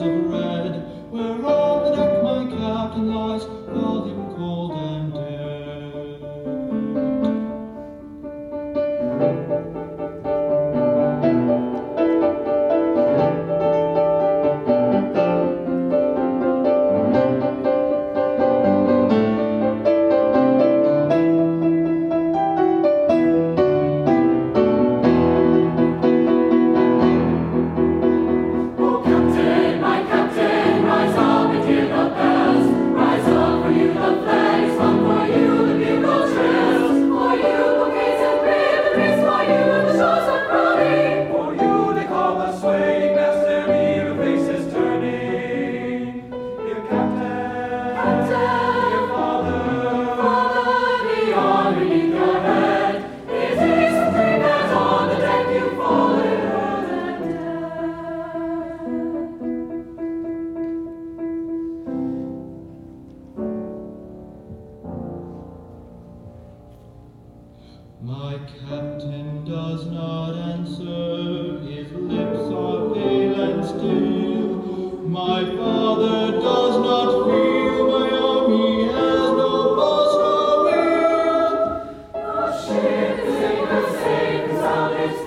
of rain. My captain does not answer, his lips are pale and still. My father does not feel, my army has no boss, no will. The ship sings, sings on its